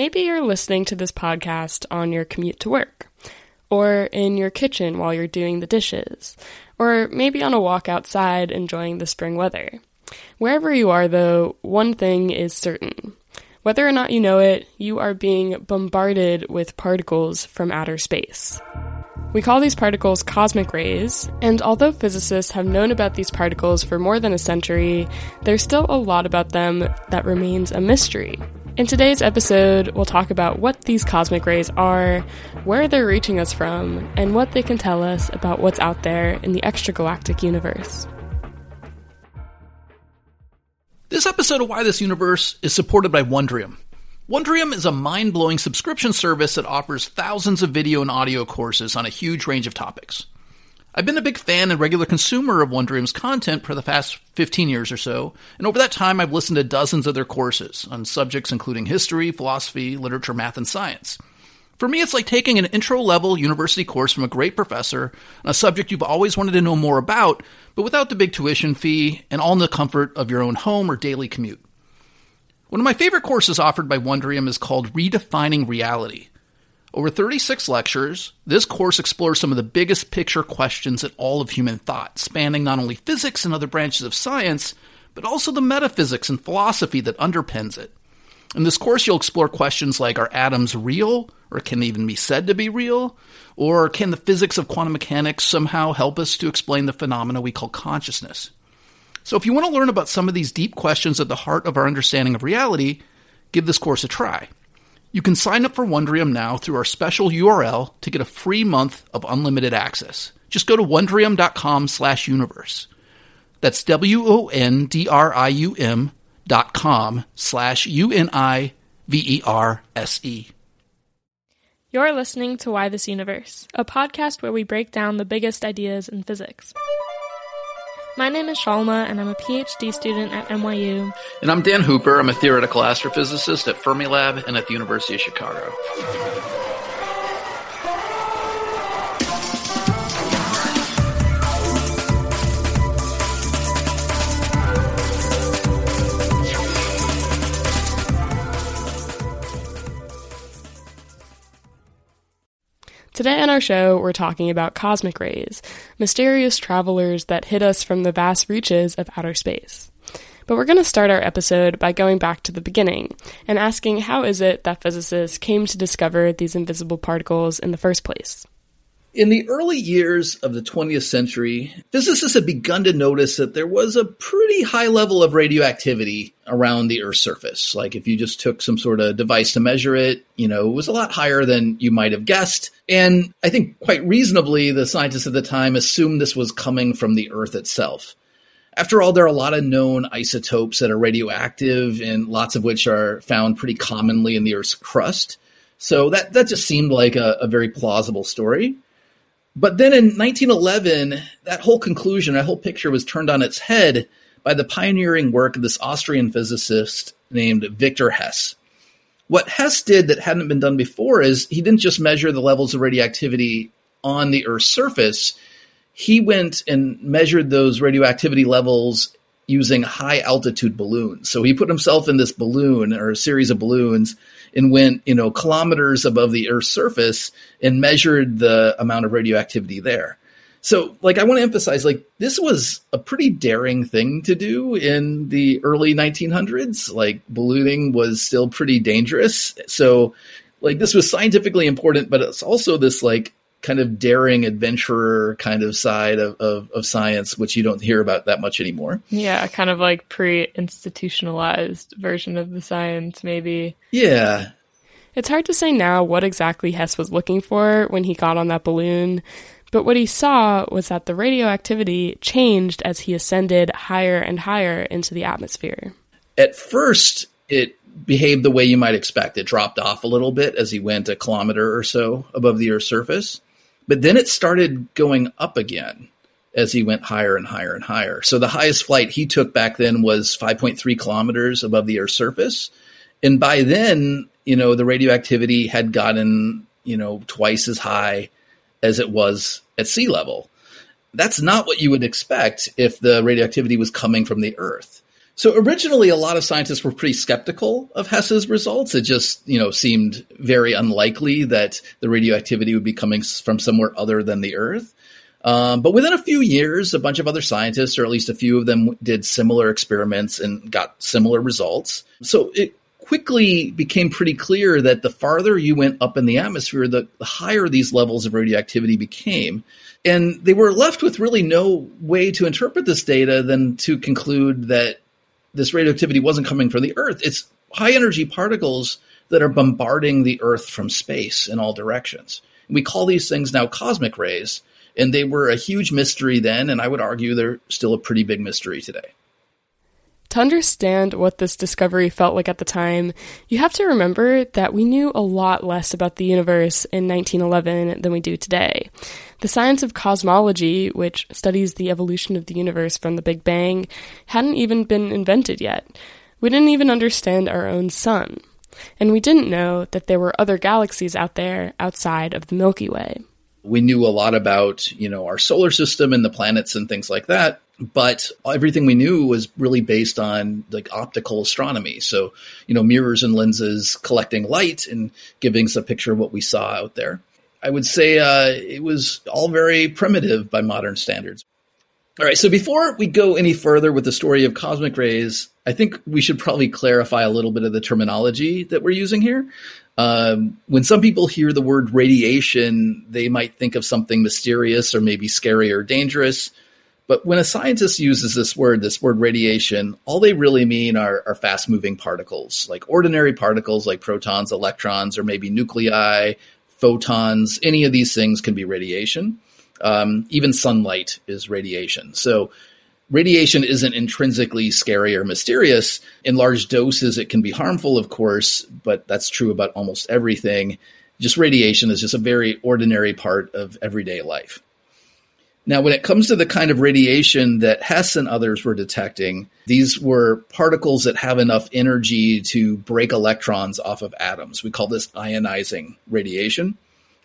Maybe you're listening to this podcast on your commute to work, or in your kitchen while you're doing the dishes, or maybe on a walk outside enjoying the spring weather. Wherever you are, though, one thing is certain. Whether or not you know it, you are being bombarded with particles from outer space. We call these particles cosmic rays, and although physicists have known about these particles for more than a century, there's still a lot about them that remains a mystery. In today's episode, we'll talk about what these cosmic rays are, where they're reaching us from, and what they can tell us about what's out there in the extragalactic universe. This episode of Why This Universe is supported by Wondrium. Wondrium is a mind blowing subscription service that offers thousands of video and audio courses on a huge range of topics. I've been a big fan and regular consumer of Wondrium's content for the past 15 years or so, and over that time I've listened to dozens of their courses on subjects including history, philosophy, literature, math, and science. For me, it's like taking an intro level university course from a great professor on a subject you've always wanted to know more about, but without the big tuition fee and all in the comfort of your own home or daily commute. One of my favorite courses offered by Wondrium is called Redefining Reality. Over 36 lectures, this course explores some of the biggest picture questions in all of human thought, spanning not only physics and other branches of science, but also the metaphysics and philosophy that underpins it. In this course, you'll explore questions like Are atoms real, or can they even be said to be real? Or can the physics of quantum mechanics somehow help us to explain the phenomena we call consciousness? So if you want to learn about some of these deep questions at the heart of our understanding of reality, give this course a try. You can sign up for Wondrium now through our special URL to get a free month of unlimited access. Just go to wondrium.com slash universe. That's W-O-N-D-R-I-U-M dot com slash U-N-I-V-E-R-S-E. You're listening to Why This Universe, a podcast where we break down the biggest ideas in physics. My name is Shalma, and I'm a PhD student at NYU. And I'm Dan Hooper. I'm a theoretical astrophysicist at Fermilab and at the University of Chicago. Today on our show, we're talking about cosmic rays, mysterious travelers that hit us from the vast reaches of outer space. But we're going to start our episode by going back to the beginning and asking how is it that physicists came to discover these invisible particles in the first place? In the early years of the 20th century, physicists had begun to notice that there was a pretty high level of radioactivity around the Earth's surface. Like if you just took some sort of device to measure it, you know, it was a lot higher than you might have guessed. And I think quite reasonably, the scientists at the time assumed this was coming from the Earth itself. After all, there are a lot of known isotopes that are radioactive and lots of which are found pretty commonly in the Earth's crust. So that, that just seemed like a, a very plausible story. But then in 1911, that whole conclusion, that whole picture was turned on its head by the pioneering work of this Austrian physicist named Victor Hess. What Hess did that hadn't been done before is he didn't just measure the levels of radioactivity on the Earth's surface, he went and measured those radioactivity levels using high altitude balloons. So he put himself in this balloon or a series of balloons and went, you know, kilometers above the Earth's surface and measured the amount of radioactivity there. So, like, I want to emphasize, like, this was a pretty daring thing to do in the early 1900s. Like, ballooning was still pretty dangerous. So, like, this was scientifically important, but it's also this, like, kind of daring adventurer kind of side of, of, of, science, which you don't hear about that much anymore. Yeah, kind of like pre institutionalized version of the science, maybe. Yeah. It's hard to say now what exactly Hess was looking for when he got on that balloon, but what he saw was that the radioactivity changed as he ascended higher and higher into the atmosphere. At first, it behaved the way you might expect. It dropped off a little bit as he went a kilometer or so above the Earth's surface. But then it started going up again as he went higher and higher and higher. So the highest flight he took back then was 5.3 kilometers above the Earth's surface. And by then, you know, the radioactivity had gotten, you know, twice as high as it was at sea level. That's not what you would expect if the radioactivity was coming from the Earth. So originally, a lot of scientists were pretty skeptical of Hess's results. It just, you know, seemed very unlikely that the radioactivity would be coming from somewhere other than the Earth. Um, but within a few years, a bunch of other scientists, or at least a few of them, did similar experiments and got similar results. So it quickly became pretty clear that the farther you went up in the atmosphere, the, the higher these levels of radioactivity became. And they were left with really no way to interpret this data than to conclude that this radioactivity wasn't coming from the Earth. It's high energy particles that are bombarding the Earth from space in all directions. We call these things now cosmic rays, and they were a huge mystery then, and I would argue they're still a pretty big mystery today. To understand what this discovery felt like at the time, you have to remember that we knew a lot less about the universe in 1911 than we do today. The science of cosmology, which studies the evolution of the universe from the Big Bang, hadn't even been invented yet. We didn't even understand our own sun. And we didn't know that there were other galaxies out there outside of the Milky Way. We knew a lot about, you know, our solar system and the planets and things like that, but everything we knew was really based on like optical astronomy. So, you know, mirrors and lenses collecting light and giving us a picture of what we saw out there. I would say uh, it was all very primitive by modern standards. All right, so before we go any further with the story of cosmic rays, I think we should probably clarify a little bit of the terminology that we're using here. Um, when some people hear the word radiation, they might think of something mysterious or maybe scary or dangerous. But when a scientist uses this word, this word radiation, all they really mean are, are fast moving particles, like ordinary particles like protons, electrons, or maybe nuclei, photons. Any of these things can be radiation. Um, even sunlight is radiation. So radiation isn't intrinsically scary or mysterious. In large doses, it can be harmful, of course, but that's true about almost everything. Just radiation is just a very ordinary part of everyday life. Now, when it comes to the kind of radiation that Hess and others were detecting, these were particles that have enough energy to break electrons off of atoms. We call this ionizing radiation.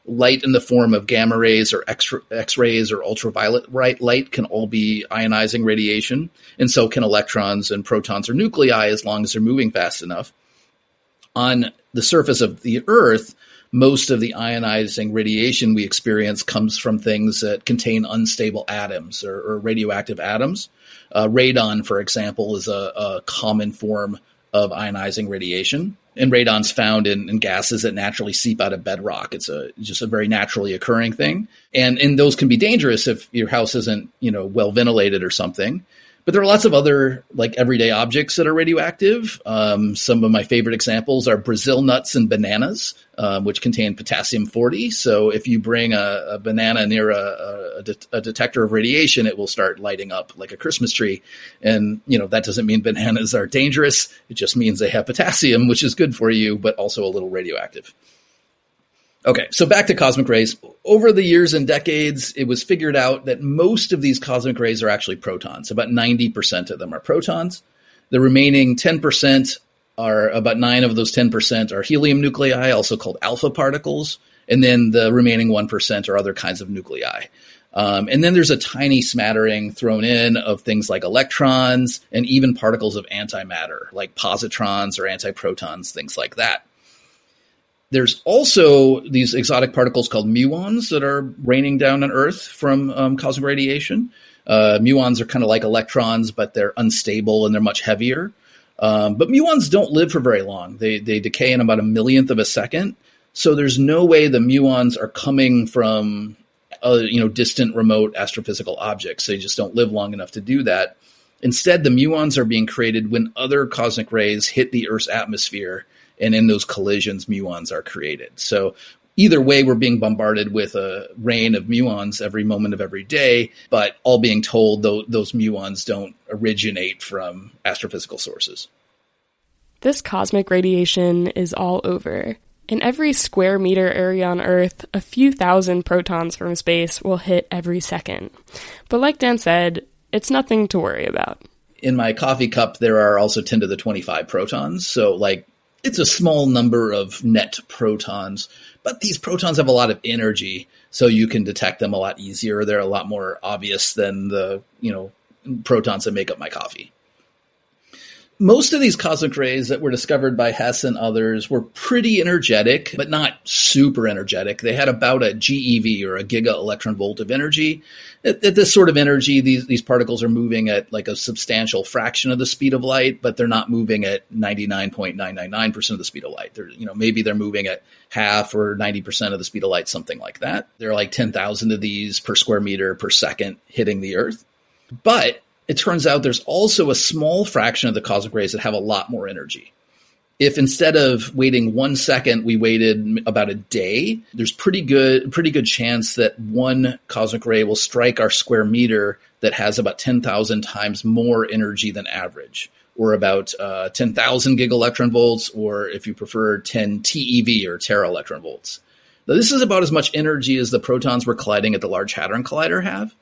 Light in the form of gamma rays or X rays or ultraviolet light can all be ionizing radiation, and so can electrons and protons or nuclei as long as they're moving fast enough. On the surface of the Earth, most of the ionizing radiation we experience comes from things that contain unstable atoms or, or radioactive atoms. Uh, radon, for example, is a, a, common form of ionizing radiation. And radon's found in, in, gases that naturally seep out of bedrock. It's a just a very naturally occurring thing, and and those can be dangerous if your house isn't you know well ventilated or something. But there are lots of other like everyday objects that are radioactive. Um, some of my favorite examples are Brazil nuts and bananas, uh, which contain potassium 40. So if you bring a, a banana near a, a, de- a, detector of radiation, it will start lighting up like a Christmas tree. And, you know, that doesn't mean bananas are dangerous. It just means they have potassium, which is good for you, but also a little radioactive. Okay, so back to cosmic rays. Over the years and decades, it was figured out that most of these cosmic rays are actually protons. About 90% of them are protons. The remaining 10% are about nine of those 10% are helium nuclei, also called alpha particles. And then the remaining 1% are other kinds of nuclei. Um, and then there's a tiny smattering thrown in of things like electrons and even particles of antimatter, like positrons or antiprotons, things like that. There's also these exotic particles called muons that are raining down on Earth from um, cosmic radiation. Uh, muons are kind of like electrons, but they're unstable and they're much heavier. Um, but muons don't live for very long. They they decay in about a millionth of a second. So there's no way the muons are coming from uh, you know distant, remote astrophysical objects. They just don't live long enough to do that. Instead, the muons are being created when other cosmic rays hit the Earth's atmosphere and in those collisions, muons are created. So either way, we're being bombarded with a rain of muons every moment of every day, but all being told those muons don't originate from astrophysical sources. This cosmic radiation is all over. In every square meter area on Earth, a few thousand protons from space will hit every second. But like Dan said, it's nothing to worry about. In my coffee cup, there are also 10 to the 25 protons. So, like, it's a small number of net protons, but these protons have a lot of energy, so you can detect them a lot easier. They're a lot more obvious than the, you know, protons that make up my coffee. Most of these cosmic rays that were discovered by Hess and others were pretty energetic, but not super energetic. They had about a GeV or a giga electron volt of energy. At, at, this sort of energy, these, these particles are moving at like a substantial fraction of the speed of light, but they're not moving at 99.999% of the speed of light. They're, you know, maybe they're moving at half or 90% of the speed of light, something like that. There are like 10,000 of these per square meter per second hitting the Earth. But it turns out there's also a small fraction of the cosmic rays that have a lot more energy. If instead of waiting one second, we waited about a day, there's pretty good, pretty good chance that one cosmic ray will strike our square meter that has about 10,000 times more energy than average, or about uh, 10,000 gigaelectron volts, or if you prefer, 10 TeV or tera electron volts. Now, this is about as much energy as the protons we're colliding at the Large Hadron Collider have.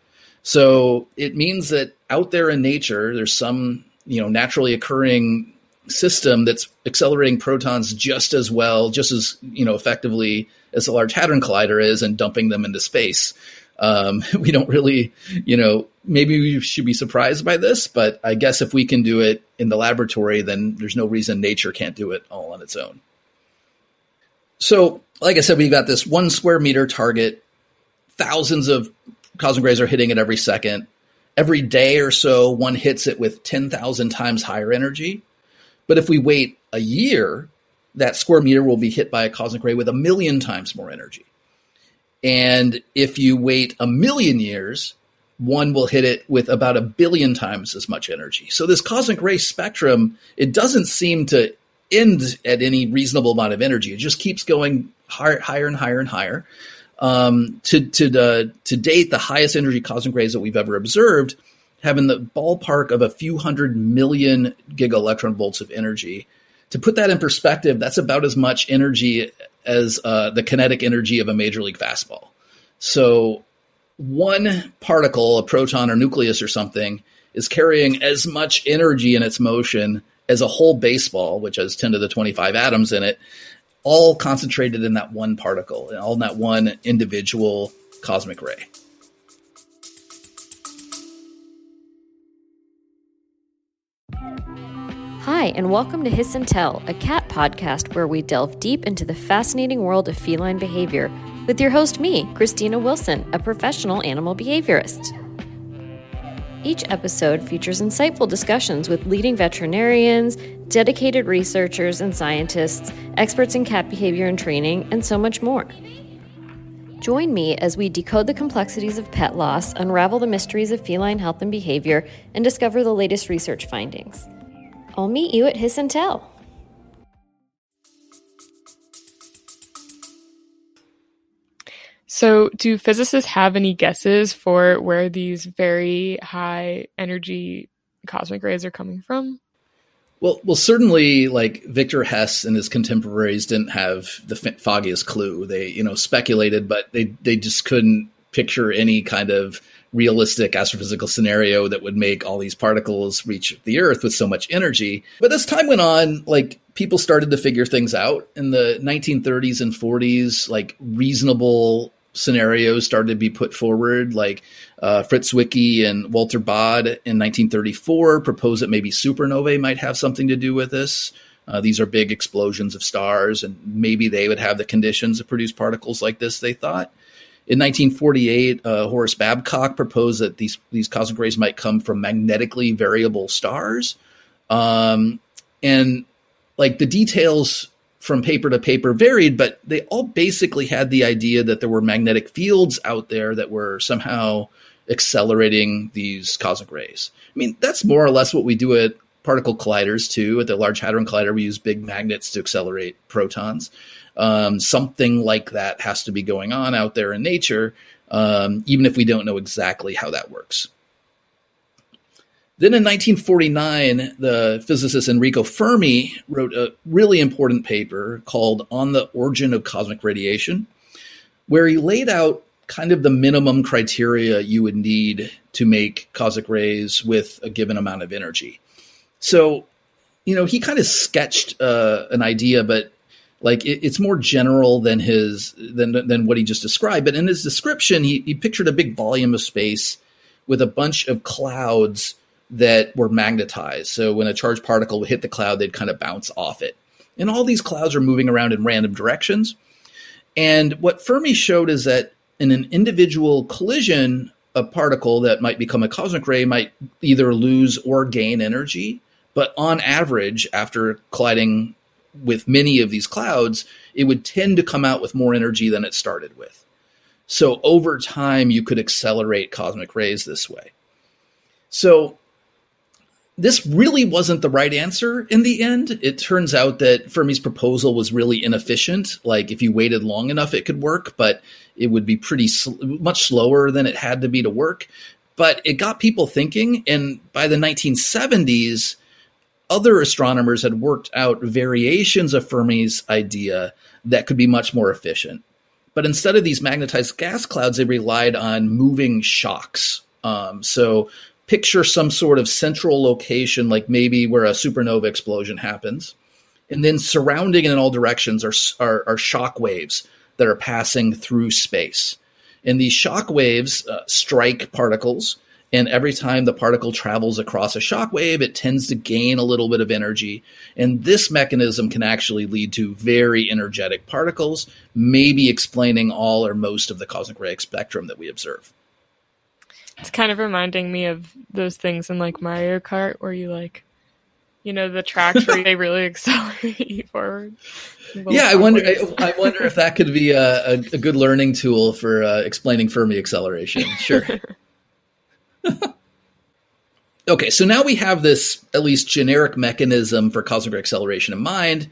So it means that out there in nature, there's some you know naturally occurring system that's accelerating protons just as well, just as you know effectively as the Large Hadron Collider is, and dumping them into space. Um, we don't really, you know, maybe we should be surprised by this, but I guess if we can do it in the laboratory, then there's no reason nature can't do it all on its own. So, like I said, we've got this one square meter target, thousands of cosmic rays are hitting it every second. Every day or so, one hits it with 10,000 times higher energy. But if we wait a year, that square meter will be hit by a cosmic ray with a million times more energy. And if you wait a million years, one will hit it with about a billion times as much energy. So this cosmic ray spectrum, it doesn't seem to end at any reasonable amount of energy. It just keeps going higher, higher and higher and higher um, to to the to date the highest energy cosmic rays that we've ever observed have in the ballpark of a few hundred million giga electron volts of energy. To put that in perspective, that's about as much energy as uh, the kinetic energy of a major league fastball. So one particle, a proton or nucleus or something, is carrying as much energy in its motion as a whole baseball, which has 10 to the 25 atoms in it, all concentrated in that one particle, all in that one individual cosmic ray. Hi, and welcome to Hiss and Tell, a cat podcast where we delve deep into the fascinating world of feline behavior with your host, me, Christina Wilson, a professional animal behaviorist. Each episode features insightful discussions with leading veterinarians, dedicated researchers and scientists, experts in cat behavior and training, and so much more. Join me as we decode the complexities of pet loss, unravel the mysteries of feline health and behavior, and discover the latest research findings. I'll meet you at Hiss and Tell. So, do physicists have any guesses for where these very high energy cosmic rays are coming from? Well, well, certainly, like Victor Hess and his contemporaries didn't have the foggiest clue. They, you know, speculated, but they they just couldn't picture any kind of realistic astrophysical scenario that would make all these particles reach the Earth with so much energy. But as time went on, like people started to figure things out in the 1930s and 40s, like reasonable scenarios started to be put forward, like uh, Fritz Zwicky and Walter Baade in 1934 proposed that maybe supernovae might have something to do with this. Uh, these are big explosions of stars, and maybe they would have the conditions to produce particles like this, they thought. In 1948, uh, Horace Babcock proposed that these, these cosmic rays might come from magnetically variable stars. Um, and like the details from paper to paper varied, but they all basically had the idea that there were magnetic fields out there that were somehow accelerating these cosmic rays. I mean, that's more or less what we do at particle colliders too. At the Large Hadron Collider, we use big magnets to accelerate protons. Um, something like that has to be going on out there in nature, um, even if we don't know exactly how that works. Then in 1949, the physicist Enrico Fermi wrote a really important paper called On the Origin of Cosmic Radiation, where he laid out kind of the minimum criteria you would need to make cosmic rays with a given amount of energy. So, you know, he kind of sketched uh, an idea, but like it, it's more general than his than than what he just described. But in his description, he, he pictured a big volume of space with a bunch of clouds that were magnetized. So when a charged particle would hit the cloud, they'd kind of bounce off it. And all these clouds are moving around in random directions. And what Fermi showed is that in an individual collision, a particle that might become a cosmic ray might either lose or gain energy. But on average, after colliding with many of these clouds, it would tend to come out with more energy than it started with. So over time, you could accelerate cosmic rays this way. So this really wasn't the right answer in the end. It turns out that Fermi's proposal was really inefficient. Like if you waited long enough, it could work, but it would be pretty sl- much slower than it had to be to work. But it got people thinking, and by the 1970s, other astronomers had worked out variations of Fermi's idea that could be much more efficient. But instead of these magnetized gas clouds, they relied on moving shocks. Um, so picture some sort of central location, like maybe where a supernova explosion happens. And then surrounding in all directions are, are, are shock waves that are passing through space. And these shock waves uh, strike particles. And every time the particle travels across a shock wave, it tends to gain a little bit of energy. And this mechanism can actually lead to very energetic particles, maybe explaining all or most of the cosmic ray spectrum that we observe. It's kind of reminding me of those things in like Mario Kart where you like, you know, the tracks where they really accelerate you forward. Yeah, I wonder. I, I, wonder if that could be a, a, a good learning tool for uh, explaining Fermi acceleration. Sure. okay, so now we have this at least generic mechanism for cosmic acceleration in mind,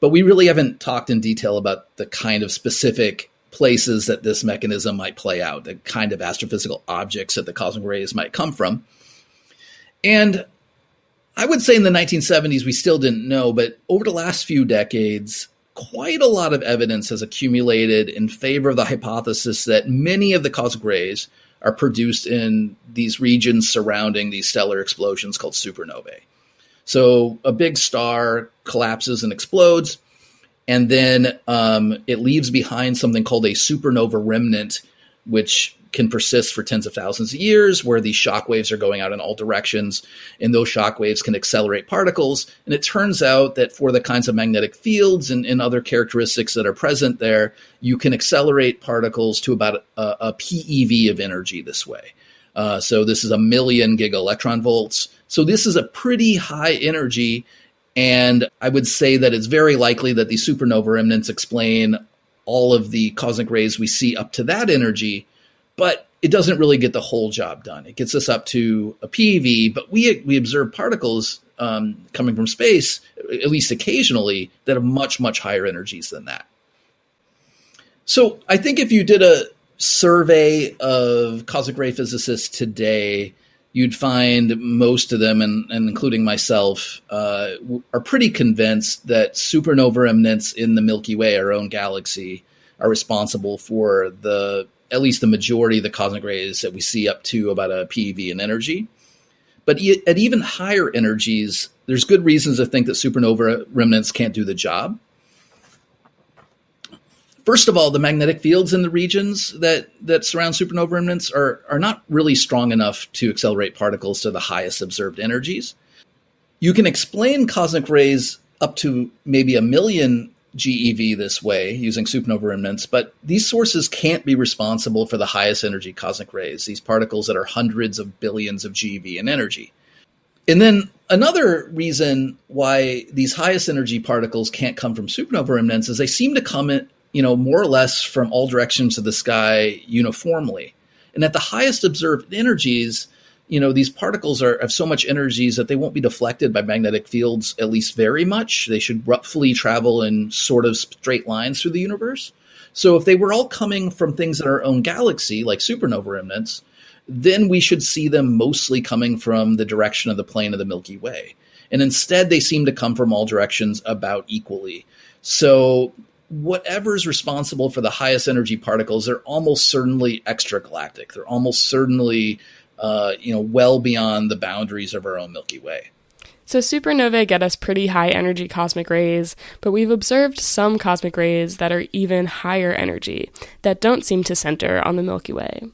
but we really haven't talked in detail about the kind of specific places that this mechanism might play out, the kind of astrophysical objects that the cosmic rays might come from. And I would say in the 1970s, we still didn't know, but over the last few decades, quite a lot of evidence has accumulated in favor of the hypothesis that many of the cosmic rays are produced in these regions surrounding these stellar explosions called supernovae. So a big star collapses and explodes and then um, it leaves behind something called a supernova remnant, which can persist for tens of thousands of years, where these shock waves are going out in all directions, and those shock waves can accelerate particles. And it turns out that for the kinds of magnetic fields and, and other characteristics that are present there, you can accelerate particles to about a, a PeV of energy this way. Uh, so this is a million giga electron volts. So this is a pretty high energy and I would say that it's very likely that these supernova remnants explain all of the cosmic rays we see up to that energy, but it doesn't really get the whole job done. It gets us up to a PeV, but we we observe particles um, coming from space, at least occasionally, that have much much higher energies than that. So I think if you did a survey of cosmic ray physicists today, you'd find most of them, and, and including myself, uh, are pretty convinced that supernova remnants in the Milky Way, our own galaxy, are responsible for the at least the majority of the cosmic rays that we see up to about a PeV in energy. But at even higher energies, there's good reasons to think that supernova remnants can't do the job. First of all, the magnetic fields in the regions that, that surround supernova remnants are, are not really strong enough to accelerate particles to the highest observed energies. You can explain cosmic rays up to maybe a million GeV this way using supernova remnants, but these sources can't be responsible for the highest energy cosmic rays, these particles that are hundreds of billions of GeV in energy. And then another reason why these highest energy particles can't come from supernova remnants is they seem to come you know, more or less from all directions of the sky uniformly. And at the highest observed energies, you know, these particles are have so much energies that they won't be deflected by magnetic fields at least very much. They should roughly travel in sort of straight lines through the universe. So if they were all coming from things in our own galaxy, like supernova remnants, then we should see them mostly coming from the direction of the plane of the Milky Way. And instead, they seem to come from all directions about equally. So whatever's responsible for the highest energy particles, they're almost certainly extragalactic. They're almost certainly, uh, you know, well beyond the boundaries of our own Milky Way. So supernovae get us pretty high energy cosmic rays, but we've observed some cosmic rays that are even higher energy that don't seem to center on the Milky Way.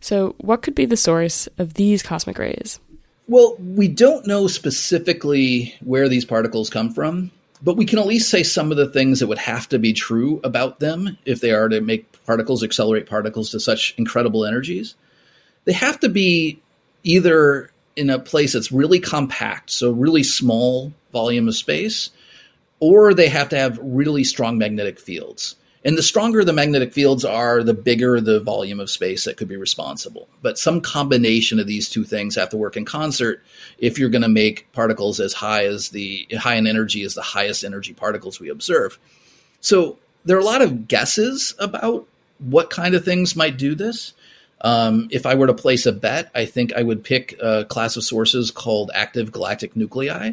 So what could be the source of these cosmic rays? Well, we don't know specifically where these particles come from, but we can at least say some of the things that would have to be true about them if they are to make particles accelerate particles to such incredible energies. They have to be either in a place that's really compact, so really small volume of space, or they have to have really strong magnetic fields. And the stronger the magnetic fields are, the bigger the volume of space that could be responsible. But some combination of these two things have to work in concert if you're going to make particles as high as the high in energy as the highest energy particles we observe. So there are a lot of guesses about what kind of things might do this. Um, if I were to place a bet, I think I would pick a class of sources called active galactic nuclei.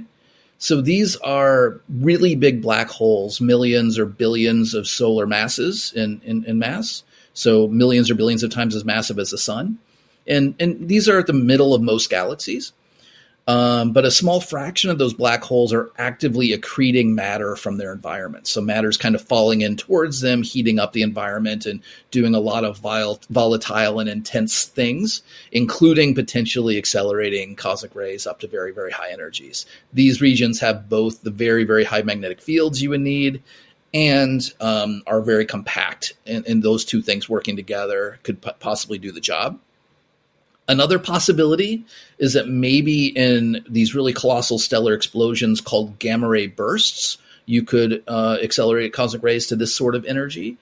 So these are really big black holes, millions or billions of solar masses in, in, in mass. So millions or billions of times as massive as the sun. And, and these are at the middle of most galaxies. Um, but a small fraction of those black holes are actively accreting matter from their environment. So matter is kind of falling in towards them, heating up the environment, and doing a lot of vol- volatile and intense things, including potentially accelerating cosmic rays up to very, very high energies. These regions have both the very, very high magnetic fields you would need and um, are very compact. And, and, those two things working together could p- possibly do the job. Another possibility is that maybe in these really colossal stellar explosions called gamma ray bursts, you could uh, accelerate cosmic rays to this sort of energy.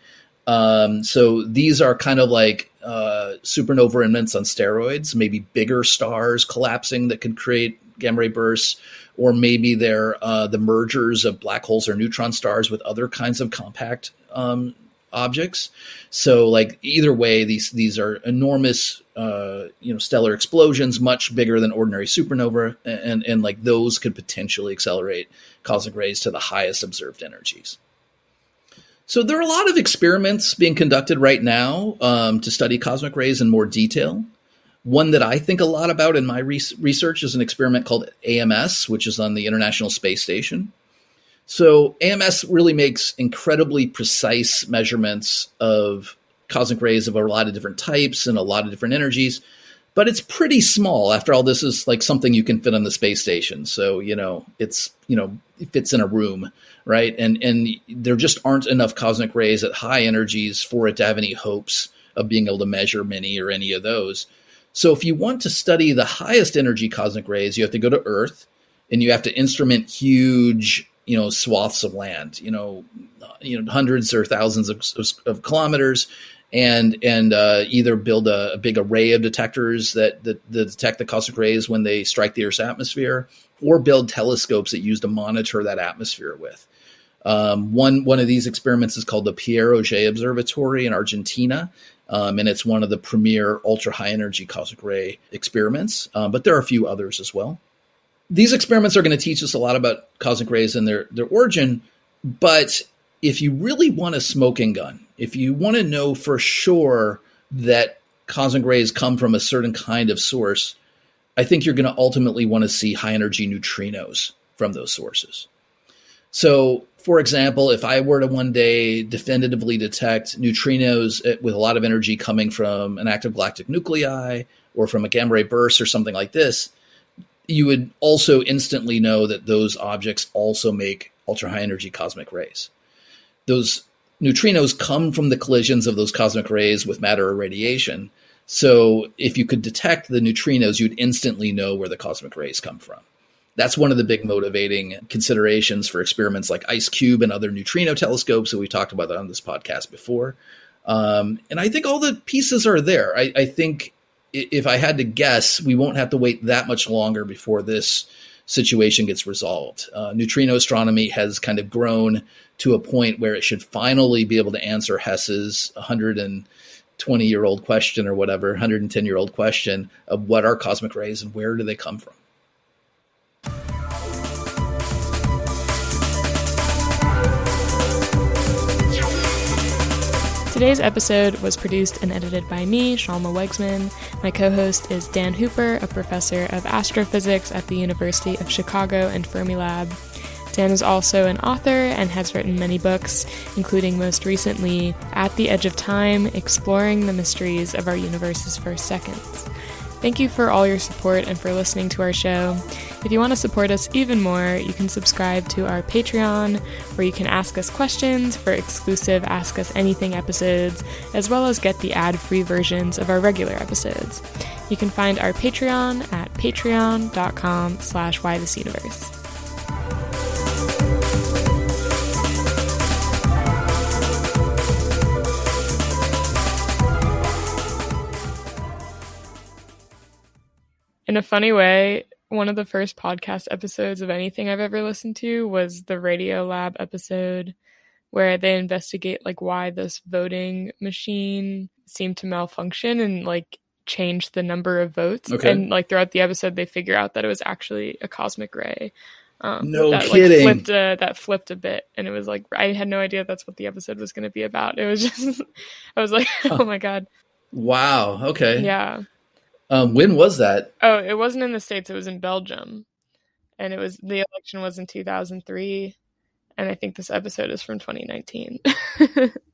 Um, so these are kind of like uh, supernova remnants on steroids, maybe bigger stars collapsing that could create gamma ray bursts, or maybe they're uh, the mergers of black holes or neutron stars with other kinds of compact um, objects. So like either way, these these are enormous, uh, you know, stellar explosions, much bigger than ordinary supernova, and and like those could potentially accelerate cosmic rays to the highest observed energies. So there are a lot of experiments being conducted right now um, to study cosmic rays in more detail. One that I think a lot about in my re- research is an experiment called AMS, which is on the International Space Station. So AMS really makes incredibly precise measurements of cosmic rays of a lot of different types and a lot of different energies, but it's pretty small. After all, this is like something you can fit on the space station. So, you know, it's, you know, it fits in a room, right? And and there just aren't enough cosmic rays at high energies for it to have any hopes of being able to measure many or any of those. So if you want to study the highest energy cosmic rays, you have to go to Earth and you have to instrument huge you know swaths of land you know you know hundreds or thousands of, of, of kilometers and and uh, either build a, a, big array of detectors that, that, that detect the cosmic rays when they strike the Earth's atmosphere, or build telescopes that use to monitor that atmosphere with. Um, one one of these experiments is called the Pierre Auger Observatory in Argentina, um, and it's one of the premier ultra high energy cosmic ray experiments. Um, but there are a few others as well these experiments are going to teach us a lot about cosmic rays and their, their origin. But if you really want a smoking gun, if you want to know for sure that cosmic rays come from a certain kind of source, I think you're going to ultimately want to see high energy neutrinos from those sources. So, for example, if I were to one day definitively detect neutrinos eh, with a lot of energy coming from an active galactic nuclei or from a gamma ray burst or something like this, you would also instantly know that those objects also make ultra high energy cosmic rays. Those neutrinos come from the collisions of those cosmic rays with matter or radiation. So if you could detect the neutrinos, you'd instantly know where the cosmic rays come from. That's one of the big motivating considerations for experiments like IceCube and other neutrino telescopes that we talked about on this podcast before. Um, and I think all the pieces are there. I, I think if I had to guess, we won't have to wait that much longer before this situation gets resolved. Uh, neutrino astronomy has kind of grown to a point where it should finally be able to answer Hess's 120 year old question or whatever, 110 year old question of what are cosmic rays and where do they come from. Today's episode was produced and edited by me, Shalma Wegsman. My co host is Dan Hooper, a professor of astrophysics at the University of Chicago and Fermilab. Dan is also an author and has written many books, including most recently At the Edge of Time Exploring the Mysteries of Our Universe's First Seconds. Thank you for all your support and for listening to our show. If you want to support us even more, you can subscribe to our Patreon, where you can ask us questions for exclusive Ask Us Anything episodes, as well as get the ad-free versions of our regular episodes. You can find our Patreon at patreon.com slash whythisuniverse. In a funny way, one of the first podcast episodes of anything I've ever listened to was the Radio Lab episode where they investigate like why this voting machine seemed to malfunction and like change the number of votes. Okay. And like throughout the episode, they figure out that it was actually a cosmic ray. Um, No that, kidding. Like, flipped a, that flipped a bit, and it was like I had no idea that's what the episode was going to be about. It was just, I was like, oh my god, Wow. Okay. yeah. Um, when was that? Oh, it wasn't in the States, it was in Belgium. And it was the election was in 2003. And I think this episode is from 2019.